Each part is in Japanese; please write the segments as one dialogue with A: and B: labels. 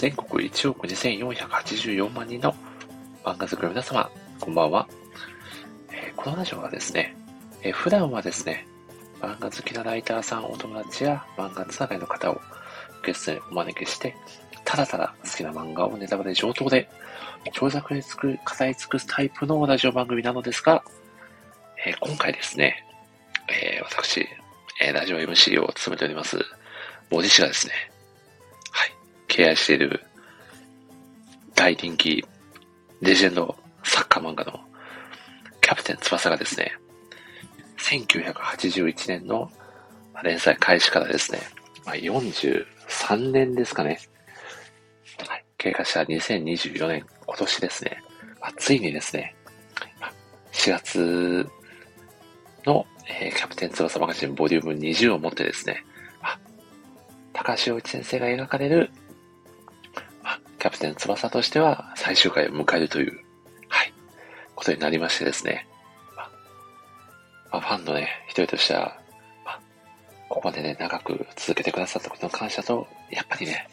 A: 全国1億2484万人の漫画好きの皆様、こんばんは。えー、このラジオはですね、えー、普段はですね、漫画好きなライターさん、お友達や漫画つながりの方をゲストにお招きして、ただただ好きな漫画をネタバレ上等で、長尺で作る、語り尽くすタイプのラジオ番組なのですが、えー、今回ですね、えー、私、えー、ラジオ MC を務めております、文字氏がですね、はい、敬愛している大人気レジェンドサッカー漫画のキャプテン翼がですね、1981年の連載開始からですね、まあ、43年ですかね。はい、経過した2024年、今年ですね、まあ、ついにですね、4月の、えー、キャプテン翼マガジンボリューム20をもってですね、あ、高橋洋一先生が描かれる、あ、キャプテン翼としては最終回を迎えるという、はい、ことになりましてですね、まあ、ファンのね、一人としては、あ、ここまでね、長く続けてくださったことの感謝と、やっぱりね、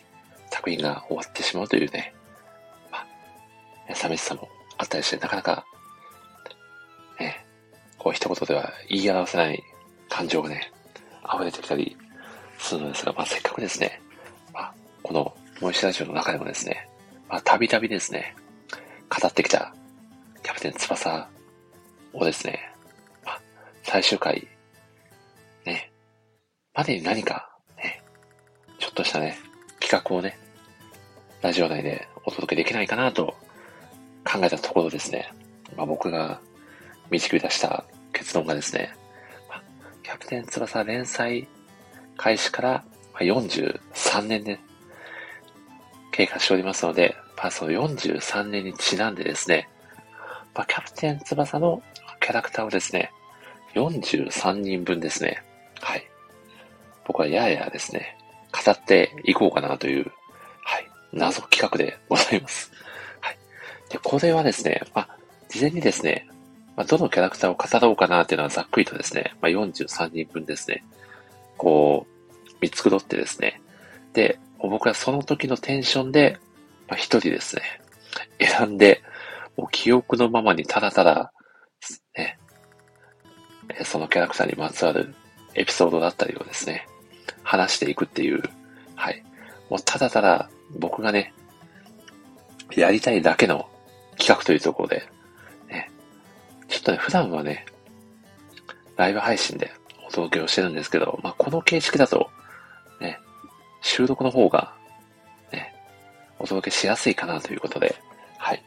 A: 作品が終わってしまうというね、まあ、寂しさもあったりして、なかなか、こう一言では言い表せない感情がね、溢れてきたりするのですが、まあ、せっかくですね、まあ、この、モイシラジオの中でもですね、まあ、たびたびですね、語ってきた、キャプテン翼をですね、まあ最終回、ね、までに何か、ね、ちょっとしたね、企画をね、ラジオ内でお届けできないかなと考えたところですね、まあ、僕が導き出した結論がですね、キャプテン翼連載開始から43年で、経過しておりますので、まあ、その43年にちなんでですね、まあ、キャプテン翼のキャラクターをですね、43人分ですね。はい。僕はややですね、語っていこうかなという、はい、謎企画でございます。はい。で、これはですね、まあ、事前にですね、まあ、どのキャラクターを語ろうかなっていうのはざっくりとですね、まあ、43人分ですね、こう、見繕ってですね、で、僕はその時のテンションで、まあ、一人ですね、選んで、もう記憶のままにただただ、ね、そのキャラクターにまつわるエピソードだったりをですね、話していくっていう、はい。もうただただ僕がね、やりたいだけの企画というところで、とね、普段はね、ライブ配信でお届けをしてるんですけど、まあ、この形式だと、ね、収録の方が、ね、お届けしやすいかなということで、はい。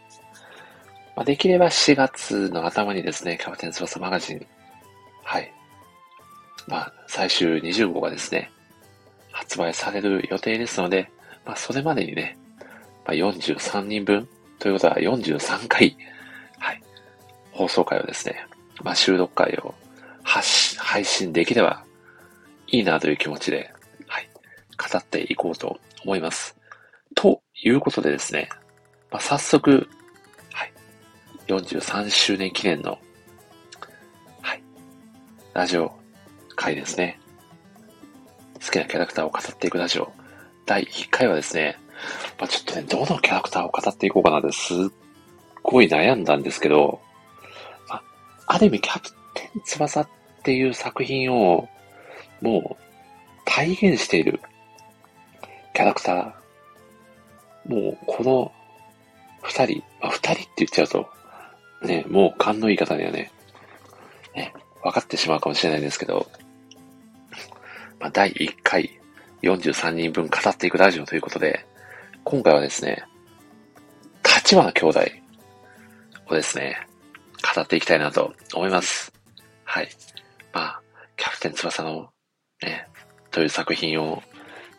A: まあ、できれば4月の頭にですね、キャプテン翼マガジンはい。まあ、最終20号がですね、発売される予定ですので、まあ、それまでにね、まあ、43人分ということは43回、放送回をですね、まあ、収録回を発し配信できればいいなという気持ちで、はい、語っていこうと思います。ということでですね、まあ、早速、はい、43周年記念のはいラジオ回ですね。好きなキャラクターを語っていくラジオ。第1回はですね、まあ、ちょっとね、どのキャラクターを語っていこうかなってすっごい悩んだんですけど、あ、る意味キャプテン翼っていう作品をもう体現しているキャラクター。もうこの二人、まあ、二人って言っちゃうと、ね、もう勘のいい方にはね、ね、分かってしまうかもしれないんですけど、まあ、第1回43人分語っていくラジオということで、今回はですね、立花兄弟をですね、語っていきたいなと思います。はい。まあ、キャプテン翼のね、という作品を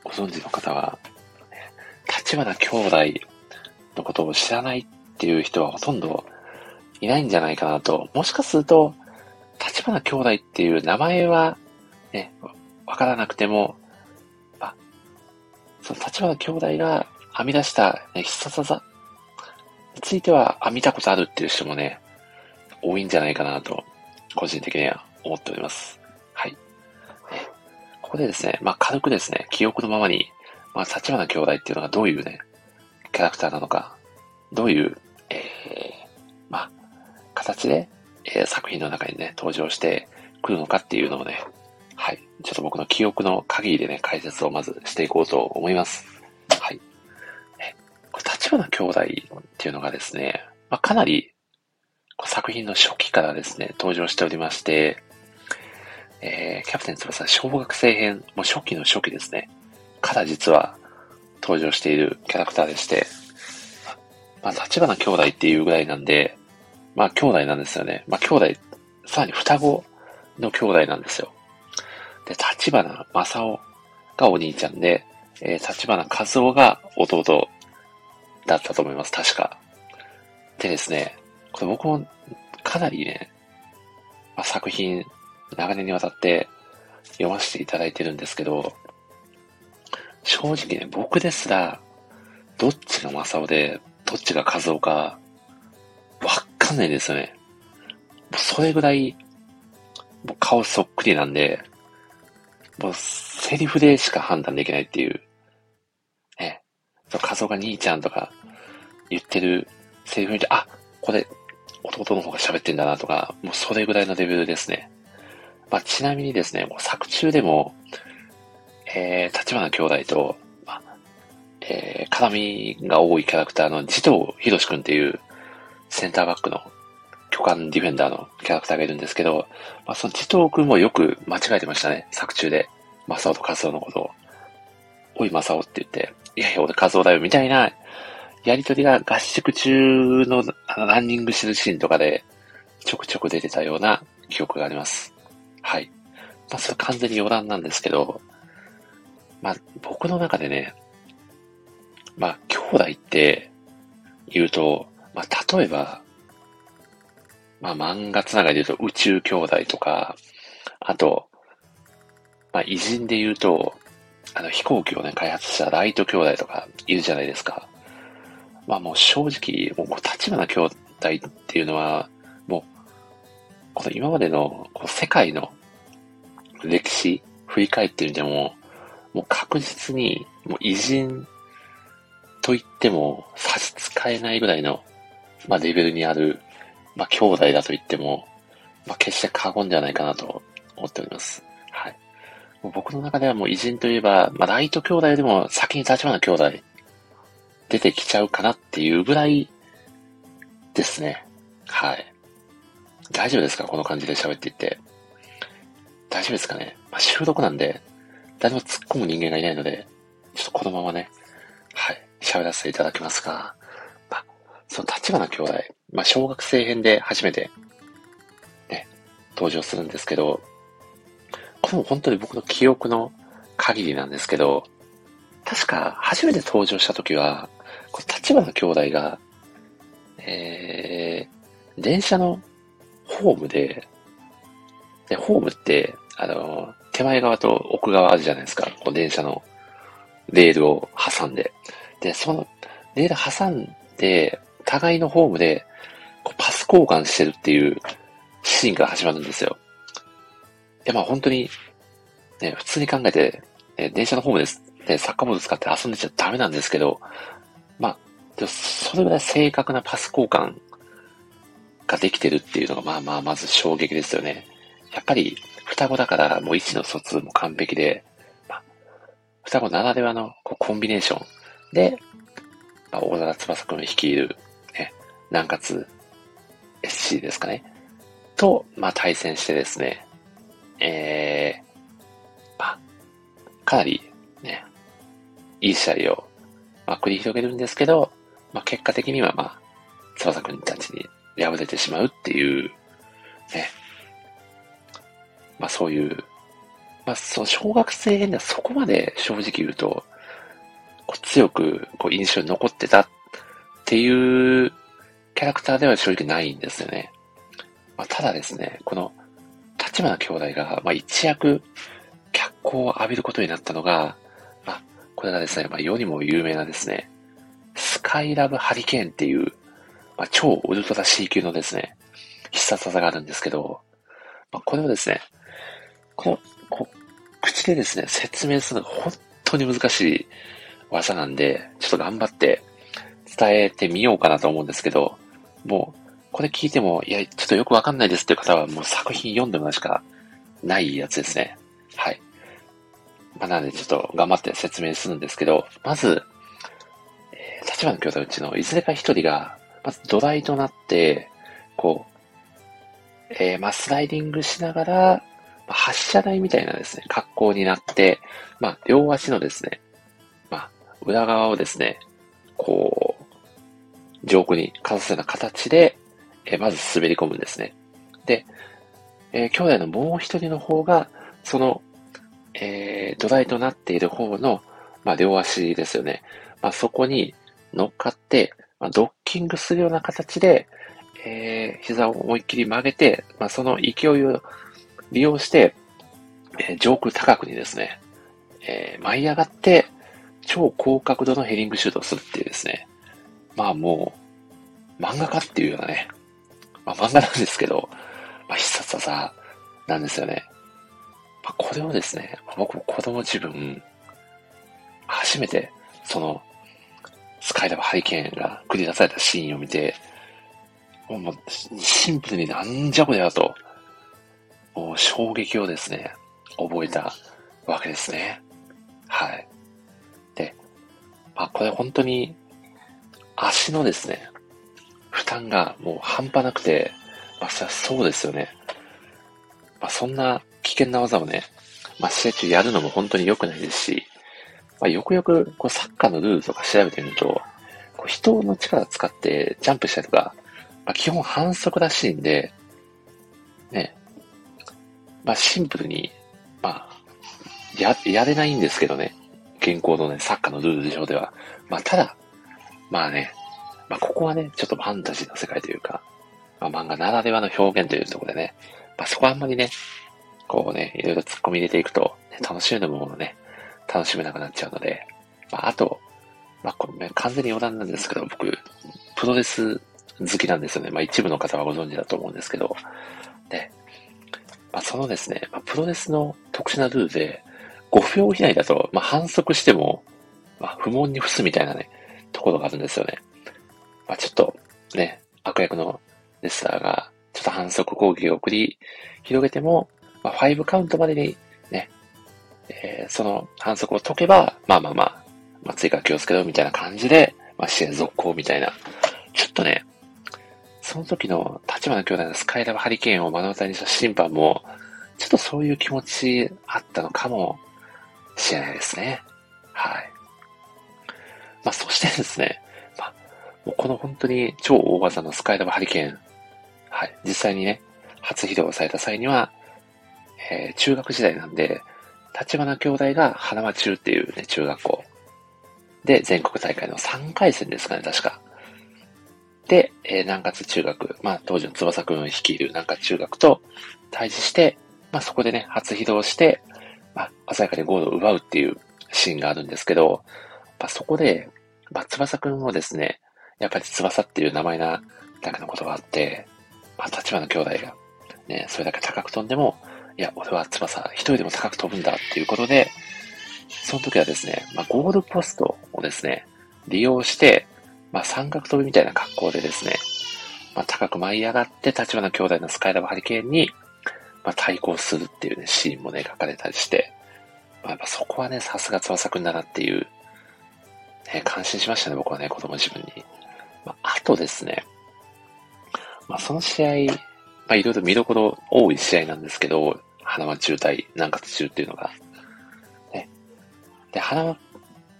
A: ご存知の方は、立花兄弟のことを知らないっていう人はほとんどいないんじゃないかなと、もしかすると、立花兄弟っていう名前は、ね、わからなくても、まあ、その立花兄弟が編み出した、ね、必殺技については、あ、見たことあるっていう人もね、多いんじゃないかなと、個人的には思っております。はい。ここでですね、まあ、軽くですね、記憶のままに、まあ、立花兄弟っていうのがどういうね、キャラクターなのか、どういう、えー、まあ、形で、えー、作品の中にね、登場してくるのかっていうのをね、はい。ちょっと僕の記憶の限りでね、解説をまずしていこうと思います。はい。これ、立花兄弟っていうのがですね、まあ、かなり、作品の初期からですね、登場しておりまして、えー、キャプテン翼小学生編、もう初期の初期ですね、から実は登場しているキャラクターでして、まあ、立花兄弟っていうぐらいなんで、まあ、兄弟なんですよね。まあ、兄弟、さらに双子の兄弟なんですよ。で、立花正夫がお兄ちゃんで、えー、立花和夫が弟だったと思います、確か。でですね、これ僕もかなりね、まあ、作品、長年にわたって読ませていただいてるんですけど、正直ね、僕ですら、どっちが正夫で、どっちが和夫か、わかんないですよね。それぐらい、もう顔そっくりなんで、もう、セリフでしか判断できないっていう。ね。そう、カが兄ちゃんとか言ってるセリフ見て、あ、これ、弟の方が喋ってんだなとか、もうそれぐらいのレベルですね。まあ、ちなみにですね、もう作中でも、えー、立花兄弟と、まあ、えー、絡みが多いキャラクターの児童博士くんっていうセンターバックの巨漢ディフェンダーのキャラクターがいるんですけど、まあ、その地頭くんもよく間違えてましたね、作中で。マサオとカズオのことを。おいマサオって言って、いやいや、俺カズオだよ、みたいな、やりとりが合宿中のランニングしてるシーンとかで、ちょくちょく出てたような記憶があります。はい。まあ、それ完全に余談なんですけど、まあ、僕の中でね、まあ、兄弟って言うと、まあ、例えば、まあ漫画つながりで言うと宇宙兄弟とか、あと、まあ偉人で言うと、あの飛行機をね、開発したライト兄弟とかいるじゃないですか。まあもう正直、もう立花兄弟っていうのは、もう、この今までのこの世界の歴史振り返ってみても、もう確実に、もう偉人と言っても差し支えないぐらいの、まあレベルにあるまあ、兄弟だと言っても、まあ、決して過言ではないかなと思っております。はい。もう僕の中ではもう偉人といえば、まあ、ライト兄弟でも先に立花兄弟出てきちゃうかなっていうぐらいですね。はい。大丈夫ですか？この感じで喋っていって。大丈夫ですかね？まあ、収録なんで、誰も突っ込む人間がいないので、ちょっとこのままね、はい、喋らせていただきますが、まあ、その立花兄弟、まあ、小学生編で初めて、ね、登場するんですけど、これも本当に僕の記憶の限りなんですけど、確か初めて登場した時は、これ立花兄弟が、えー、電車のホームで、で、ホームって、あの、手前側と奥側あるじゃないですか。こう電車のレールを挟んで。で、そのレール挟んで、互いのホームでこうパス交換してるっていうシーンが始まるんですよ。いや、まあ本当に、ね、普通に考えて、ね、電車のホームです、ね、サッカーボード使って遊んでちゃダメなんですけど、まあ、それぐらい正確なパス交換ができてるっていうのが、まあまあ、まず衝撃ですよね。やっぱり、双子だから、もう一の疎通も完璧で、まあ、双子ならではのこうコンビネーションで、まあ、大田翼くん率いる、ね、南葛 SC ですかね。と、まあ、対戦してですね、えー、まあ、かなりね、いい試合を、まあ、繰り広げるんですけど、まあ、結果的には、まあ、翼くんたちに敗れてしまうっていう、ね、まあ、そういう、まあ、その小学生編ではそこまで正直言うと、こう強くこう印象に残ってたっていうキャラクターでは正直ないんですよね。まあ、ただですね、この立花兄弟が、まあ、一躍脚光を浴びることになったのが、これがですね、まあ、世にも有名なですね、スカイラブハリケーンっていう、まあ、超ウルトラ C 級のですね、必殺技があるんですけど、まあ、これをですね、この、こ、口でですね、説明するのが本当に難しい技なんで、ちょっと頑張って伝えてみようかなと思うんですけど、もう、これ聞いても、いや、ちょっとよくわかんないですっていう方は、もう作品読んでもらうしかないやつですね。はい。まあ、なので、ちょっと頑張って説明するんですけど、まず、えー、立場の兄弟うちのいずれか一人が、まず土台となって、こう、えー、まあ、スライディングしながら、まあ、発射台みたいなですね、格好になって、まあ、両足のですね、まあ、裏側をですね、こう、上空にかざすような形で、えー、まず滑り込むんですね。で、えー、兄弟のもう一人の方が、その、えー、土台となっている方の、まあ、両足ですよね。まあ、そこに乗っかって、まあ、ドッキングするような形で、えー、膝を思いっきり曲げて、まあ、その勢いを利用して、えー、上空高くにですね、えー、舞い上がって、超高角度のヘリングシュートをするっていうですね。まあもう、漫画家っていうようなね、まあ漫画なんですけど、まあ必殺技なんですよね。まあこれをですね、僕も子供自分、初めて、その、スカイラブハリケーンが繰り出されたシーンを見て、もうシンプルになんじゃこりゃと、もう衝撃をですね、覚えたわけですね。はい。で、まあこれ本当に足のですね、負担がもう半端なくて、まあそりゃそうですよね。まあそんな危険な技をね、まあ試合中やるのも本当に良くないですし、まあよくよくこうサッカーのルールとか調べてみると、こう人の力使ってジャンプしたりとか、まあ基本反則らしいんで、ね、まあシンプルに、まあ、や、やれないんですけどね。現行のね、サッカーのルール上では。まあただ、まあね、まあここはね、ちょっとファンタジーの世界というか、まあ漫画ならではの表現というところでね、まあそこはあんまりね、こうね、いろいろ突っ込み入れていくと、ね、楽しめるものをね、楽しめなくなっちゃうので、まああと、まあこれね、完全に余談なんですけど、僕、プロレス好きなんですよね。まあ一部の方はご存知だと思うんですけど、で、まあそのですね、まあ、プロレスの特殊なルールで、5秒以内だと、まあ反則しても、まあ不問に付すみたいなね、ところがあるんですよね。まあ、ちょっとね、悪役のレスラーがちょっと反則攻撃を送り、広げても、まあ、5カウントまでにね、えー、その反則を解けば、まあまあまあ、まあ、追加気をつけろみたいな感じで、まあ、試合続行みたいな。ちょっとね、その時の立花兄弟のスカイラブハリケーンを目の当たりにした審判も、ちょっとそういう気持ちあったのかもしれないですね。はい。まあ、そしてですね、まあ、もうこの本当に超大技のスカイダブハリケーン、はい、実際にね、初披露された際には、えー、中学時代なんで、立花兄弟が花間中っていうね、中学校で全国大会の3回戦ですかね、確か。で、えー、南葛中学、まあ当時の翼くん率いる南葛中学と対峙して、まあそこでね、初披露して、まあ鮮やかにゴールを奪うっていうシーンがあるんですけど、ぱそこで、まあ、翼くんもですね、やっぱり翼っていう名前なだけのことがあって、まあ、立花兄弟が、ね、それだけ高く飛んでも、いや、俺は翼、一人でも高く飛ぶんだっていうことで、その時はですね、まあ、ゴールポストをですね、利用して、まあ、三角飛びみたいな格好でですね、まあ、高く舞い上がって、立花兄弟のスカイラブハリケーンに、まあ、対抗するっていうね、シーンもね、描かれたりして、まあ、やっぱそこはね、さすが翼くんだなっていうね、感心しましたね、僕はね、子供自分に。まあ、あとですね、まあ、その試合、まあ、いろいろ見どころ多い試合なんですけど、花輪中対南葛中っていうのが。ね。で、花輪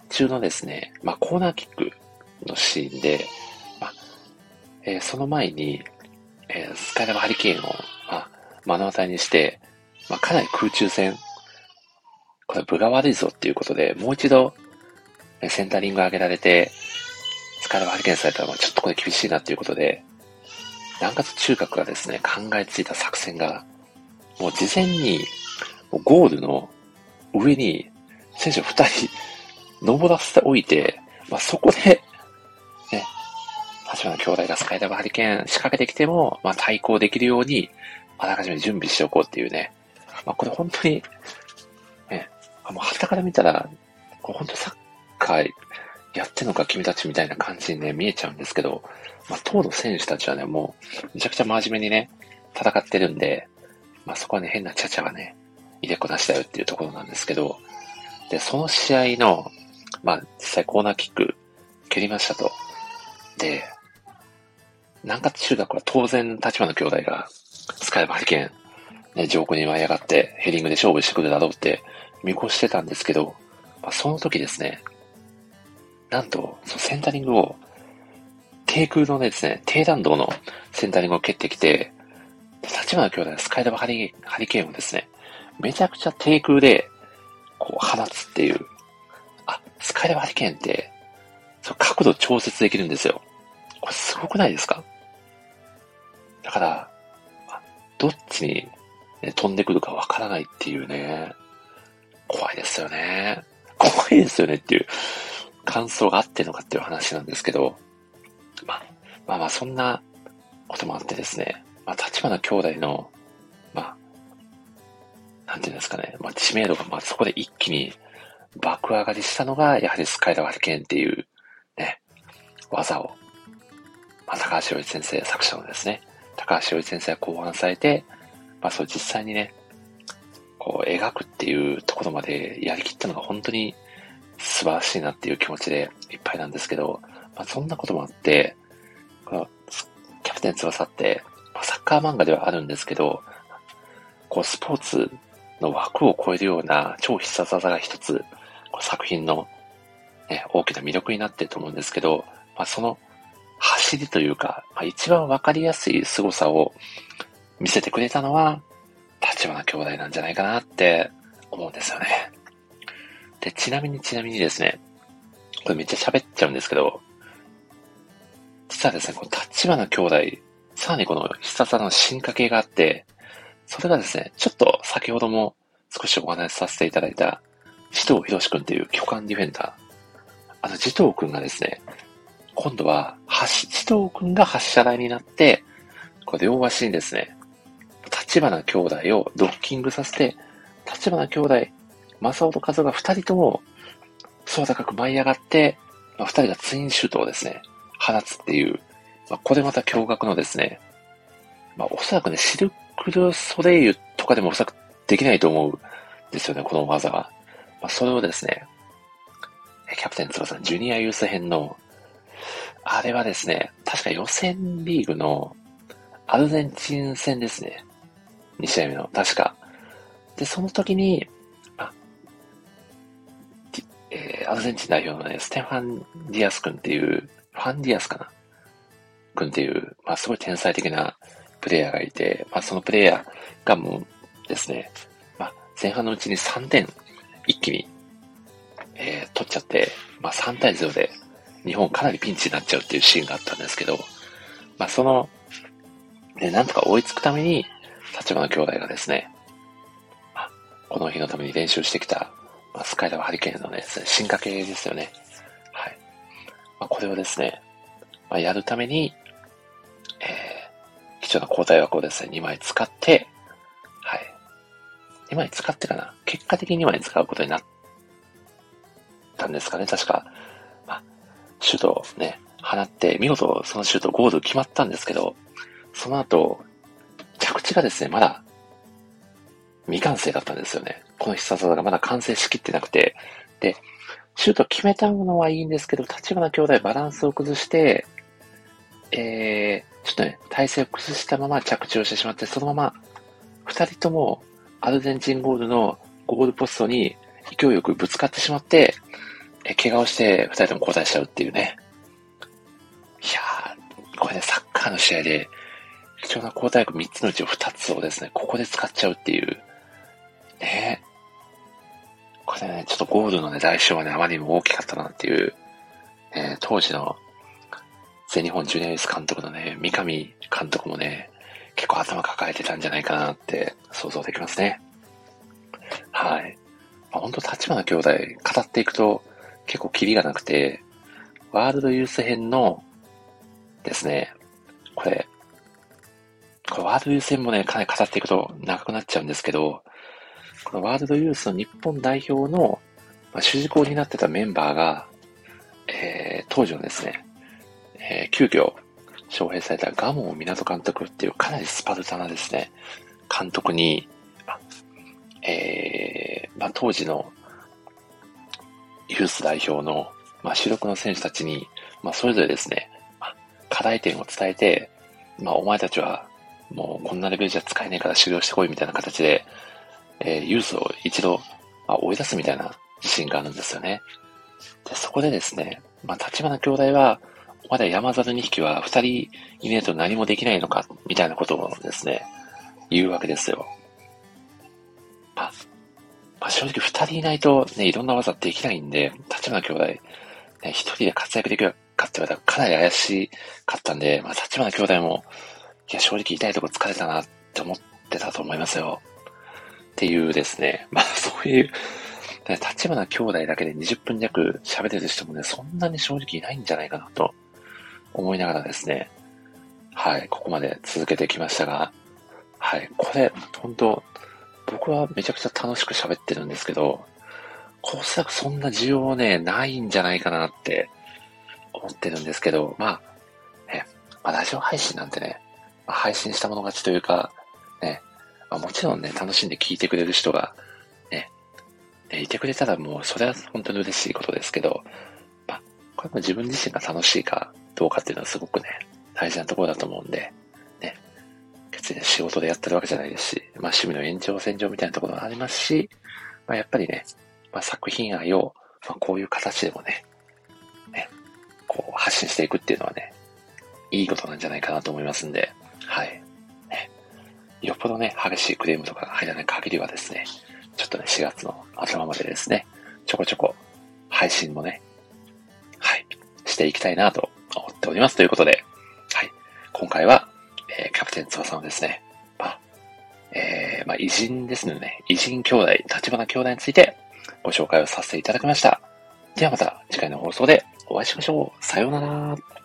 A: 中のですね、まあ、コーナーキックのシーンで、まあ、えー、その前に、えー、スカイラブハリケーンを、まあ、目の当たりにして、まあ、かなり空中戦、これ分が悪いぞっていうことで、もう一度、センタリング上げられて、疲れが発見されたのはちょっとこれ厳しいなっていうことで、南葛中学がですね、考えついた作戦が、もう事前に、ゴールの上に選手二人登らせておいて、まあ、そこで、ね、立花兄弟がスカイダブハリケーン仕掛けてきても、まあ、対抗できるように、あらかじめ準備しておこうっていうね。まあ、これ本当に、ね、もう、旗から見たら、こう本当サッカーやってんのか君たちみたいな感じにね、見えちゃうんですけど、まあ、当の選手たちはね、もう、めちゃくちゃ真面目にね、戦ってるんで、まあ、そこはね、変なチャチャがね、入れっこなしだよっていうところなんですけど、で、その試合の、まあ、実際コーナーキック蹴りましたと。で、南葛中学は当然立花兄弟がスカイバリケン、ね、上空に舞い上がってヘディングで勝負してくるだろうって見越してたんですけど、まあ、その時ですね、なんと、そのセンタリングを、低空のですね、低弾道のセンタリングを蹴ってきて、立花兄弟のスカイダブハリハリケーンをですね、めちゃくちゃ低空で、こう、放つっていう。あ、スカイダブハリケーンって、そう角度調節できるんですよ。これすごくないですか？だから、どっちに、ね、飛んでくるかわからないっていうね、怖いですよね。怖いですよねっていう感想があってんのかっていう話なんですけど、まあ、まあまあそんなこともあってですね、まあ立花兄弟の、まあ、なんていうんですかね、まあ知名度がまあそこで一気に爆上がりしたのが、やはりスカイダーハリケーンっていうね、技を、まあ高橋洋一先生、作者のですね、高橋洋一先生が考案されて、まあそう実際にね、こう描くっていうところまでやりきったのが本当に素晴らしいなっていう気持ちでいっぱいなんですけど、まあ、そんなこともあって、このキャプテン翼って、まあ、サッカー漫画ではあるんですけど、こうスポーツの枠を超えるような超必殺技が一つ、こう作品の、ね、大きな魅力になってると思うんですけど、まあ、その走りというか、まあ、一番わかりやすい凄さを見せてくれたのは、立花兄弟なんじゃないかなって思うんですよね。で、ちなみにちなみにですね、これめっちゃ喋っちゃうんですけど、実はですね、この立花兄弟、さらにこの必殺技の進化系があって、それがですね、ちょっと先ほども少しお話しさせていただいた、地藤博くんっていう巨漢ディフェンダー。あの、地藤くんがですね、今度は、地藤くんが発射台になって、これ両足にですね、立花兄弟をドッキングさせて、立花兄弟正雄と和夫が二人とも、空高く舞い上がって、まあ、二人がツインシュートをですね、放つっていう、まあ、これまた驚愕のですね、まあ、おそらくね、シルク・ル・ソレイユとかでもおそらくできないと思うんですよね、この技が。まあ、それをですね、キャプテン翼ジュニアユース編の、あれはですね、確か予選リーグのアルゼンチン戦ですね。2試合目の、確か。で、その時に、えー、アルゼンチン代表のね、ステファン・ディアス君っていう、ファン・ディアスかな？君っていう、まあすごい天才的なプレイヤーがいて、まあそのプレイヤーがもうですね、まあ前半のうちに3点一気に、えー、取っちゃって、まあ3対0で日本かなりピンチになっちゃうっていうシーンがあったんですけど、まあその、ね、なんとか追いつくために、立花兄弟がですね、この日のために練習してきた、スカイダーハリケーンのね、進化系ですよね。はい。まあ、これをですね、まあ、やるために、えー、貴重な交代枠をですね、2枚使って、はい。2枚使ってかな？結果的に2枚使うことになったんですかね、確か。まあ、シュートをね、放って、見事そのシュートゴール決まったんですけど、その後、着地がですね、まだ未完成だったんですよね。この必殺技がまだ完成しきってなくて。で、シュート決めたものはいいんですけど、立花兄弟バランスを崩して、えー、ちょっとね、体勢を崩したまま着地をしてしまって、そのまま、二人ともアルゼンチンゴールのゴールポストに勢いよくぶつかってしまって、え怪我をして二人とも交代しちゃうっていうね。いやー、これね、サッカーの試合で、貴重な交代枠3つのうち2つをですね、ここで使っちゃうっていう、ねこれね、ちょっとゴールのね、代償はね、あまりにも大きかったなっていう、ね、当時の全日本ジュニアユース監督のね、三上監督もね、結構頭抱えてたんじゃないかなって想像できますね。はい。まあ、本当立花兄弟語っていくと結構キリがなくて、ワールドユース編のですね、これ、これワールドユース編もね、かなり語っていくと長くなっちゃうんですけど、このワールドユースの日本代表の、まあ、主人公になってたメンバーが、えー、当時のですね、えー、急遽招聘されたガモン港監督っていうかなりスパルタなですね、監督に、えー、まあ、当時のユース代表の、まあ、主力の選手たちに、まあ、それぞれですね、課題点を伝えて、まあ、お前たちは、もうこんなレベルじゃ使えねえから修行してこいみたいな形で、えー、ユースを一度、まあ、追い出すみたいなシーンがあるんですよね。で、そこでですね、まあ、立花兄弟は、まだ山猿2匹は2人いねえと何もできないのか、みたいなことをですね、言うわけですよ。まあ、まあ、正直2人いないとね、いろんな技できないんで、立花兄弟、ね、1人で活躍できるかって言われたらかなり怪しかったんで、まあ、立花兄弟も、いや、正直痛いとこ疲れたなって思ってたと思いますよ。っていうですね、まあそういう、立花兄弟だけで20分弱喋れる人もね、そんなに正直いないんじゃないかなと思いながらですね、はい、ここまで続けてきましたが、はい、これ、本当僕はめちゃくちゃ楽しく喋ってるんですけど、おそらそんな需要ね、ないんじゃないかなって思ってるんですけど、まあ、ね、まあ、ラジオ配信なんてね、ま、配信したもの勝ちというか、まあ、もちろんね、楽しんで聞いてくれる人が、ね、ねいてくれたらもう、それは本当に嬉しいことですけど、まあ、これも自分自身が楽しいかどうかっていうのはすごくね、大事なところだと思うんで、ね、別に仕事でやってるわけじゃないですし、まあ趣味の延長線上みたいなところがありますし、まあやっぱりね、まあ作品愛を、まあこういう形でもね、ね、こう発信していくっていうのはね、いいことなんじゃないかなと思いますんで、はい。よっぽどね、激しいクレームとかが入らない限りはですね、ちょっとね、4月の頭までですね、ちょこちょこ配信もね、はい、していきたいなと思っております。ということで、はい。今回は、えー、キャプテン翼のですね、まあ、えー、まあ、偉人ですね、偉人兄弟、立花兄弟についてご紹介をさせていただきました。ではまた次回の放送でお会いしましょう。さようなら。